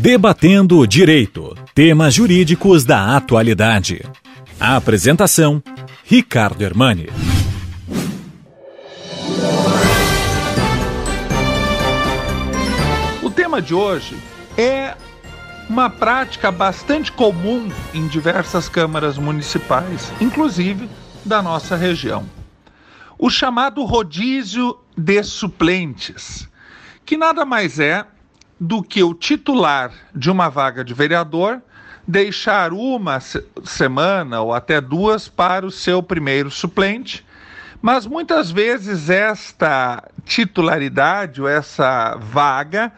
Debatendo o Direito. Temas jurídicos da atualidade. A apresentação: Ricardo Hermani. O tema de hoje é uma prática bastante comum em diversas câmaras municipais, inclusive da nossa região. O chamado rodízio de suplentes, que nada mais é do que o titular de uma vaga de vereador deixar uma semana ou até duas para o seu primeiro suplente. Mas muitas vezes esta titularidade ou essa vaga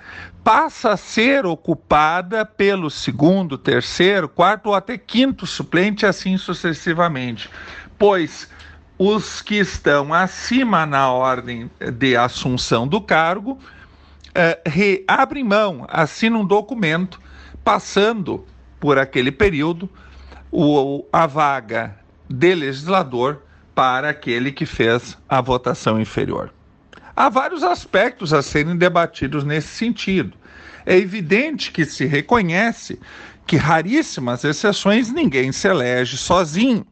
passa a ser ocupada pelo segundo, terceiro, quarto ou até quinto suplente, assim sucessivamente. Pois os que estão acima na ordem de assunção do cargo uh, mão, assinam um documento, passando por aquele período o, a vaga de legislador para aquele que fez a votação inferior. Há vários aspectos a serem debatidos nesse sentido. É evidente que se reconhece que raríssimas exceções ninguém se elege sozinho,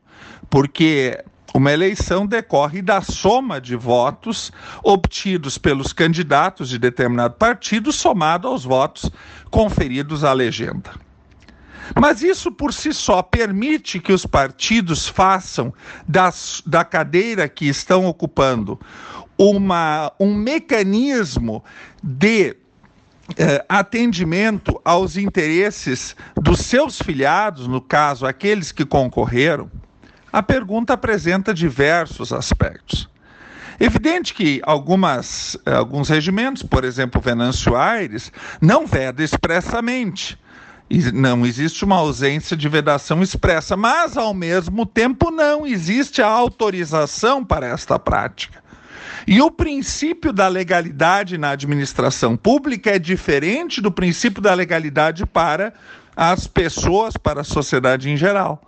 porque uma eleição decorre da soma de votos obtidos pelos candidatos de determinado partido, somado aos votos conferidos à legenda. Mas isso por si só permite que os partidos façam das, da cadeira que estão ocupando uma, um mecanismo de eh, atendimento aos interesses dos seus filiados, no caso, aqueles que concorreram. A pergunta apresenta diversos aspectos. Evidente que algumas, eh, alguns regimentos, por exemplo, Venâncio Aires, não veda expressamente. Não existe uma ausência de vedação expressa, mas, ao mesmo tempo, não existe a autorização para esta prática. E o princípio da legalidade na administração pública é diferente do princípio da legalidade para as pessoas, para a sociedade em geral.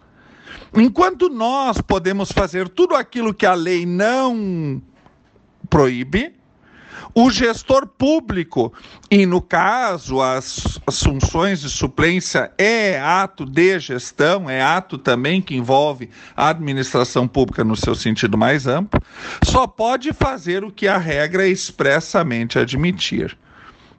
Enquanto nós podemos fazer tudo aquilo que a lei não proíbe, o gestor público, e no caso as, as funções de suplência é ato de gestão, é ato também que envolve a administração pública no seu sentido mais amplo, só pode fazer o que a regra expressamente admitir.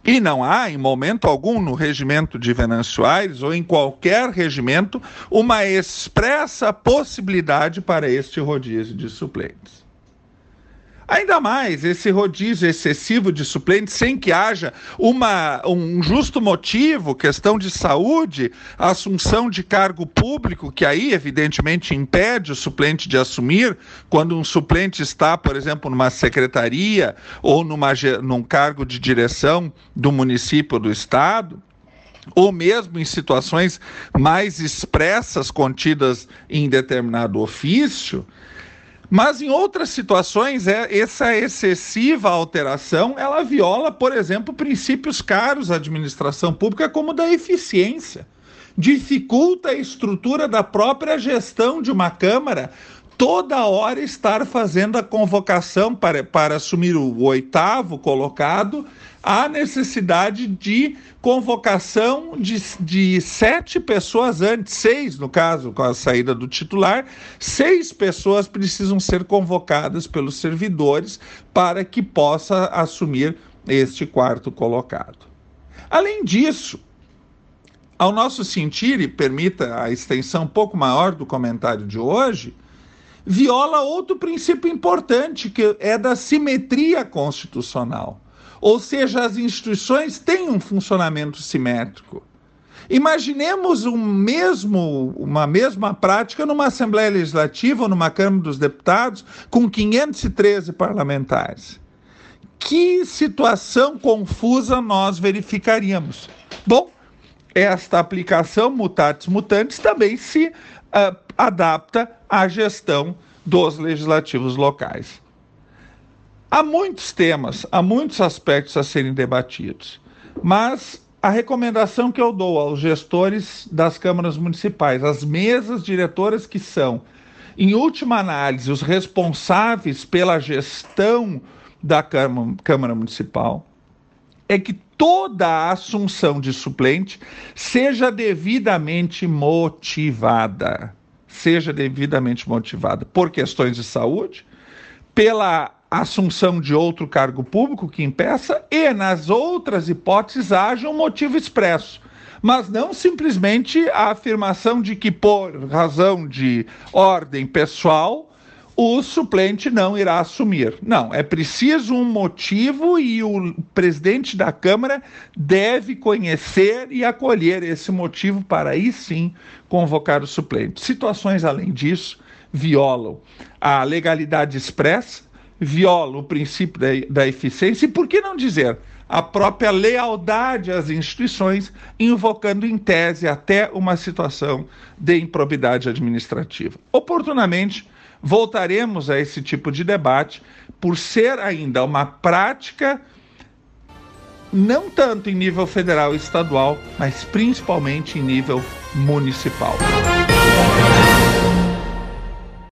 E não há, em momento algum, no regimento de Venâncio Aires ou em qualquer regimento, uma expressa possibilidade para este rodízio de suplentes. Ainda mais esse rodízio excessivo de suplentes sem que haja uma, um justo motivo, questão de saúde, assunção de cargo público, que aí evidentemente impede o suplente de assumir, quando um suplente está, por exemplo, numa secretaria ou numa, num cargo de direção do município ou do estado ou mesmo em situações mais expressas contidas em determinado ofício, mas em outras situações, é, essa excessiva alteração, ela viola, por exemplo, princípios caros à administração pública, como da eficiência. Dificulta a estrutura da própria gestão de uma Câmara toda hora estar fazendo a convocação para, para assumir o oitavo colocado há necessidade de convocação de, de sete pessoas antes, seis no caso, com a saída do titular, seis pessoas precisam ser convocadas pelos servidores para que possa assumir este quarto colocado. Além disso, ao nosso sentir, e permita a extensão um pouco maior do comentário de hoje, viola outro princípio importante, que é da simetria constitucional. Ou seja, as instituições têm um funcionamento simétrico. Imaginemos um mesmo, uma mesma prática numa Assembleia Legislativa ou numa Câmara dos Deputados com 513 parlamentares. Que situação confusa nós verificaríamos? Bom, esta aplicação mutatis mutandis também se uh, adapta à gestão dos legislativos locais. Há muitos temas, há muitos aspectos a serem debatidos, mas a recomendação que eu dou aos gestores das câmaras municipais, as mesas diretoras que são, em última análise, os responsáveis pela gestão da Câmara, Câmara Municipal, é que toda a assunção de suplente seja devidamente motivada. Seja devidamente motivada por questões de saúde, pela assunção de outro cargo público que impeça e, nas outras hipóteses, haja um motivo expresso. Mas não simplesmente a afirmação de que, por razão de ordem pessoal, o suplente não irá assumir. Não, é preciso um motivo e o presidente da Câmara deve conhecer e acolher esse motivo para aí sim convocar o suplente. Situações além disso violam a legalidade expressa, violam o princípio da, eficiência e, por que não dizer, a própria lealdade às instituições, invocando em tese até uma situação de improbidade administrativa. Oportunamente, voltaremos a esse tipo de debate, por ser ainda uma prática não tanto em nível federal e estadual, mas principalmente em nível municipal.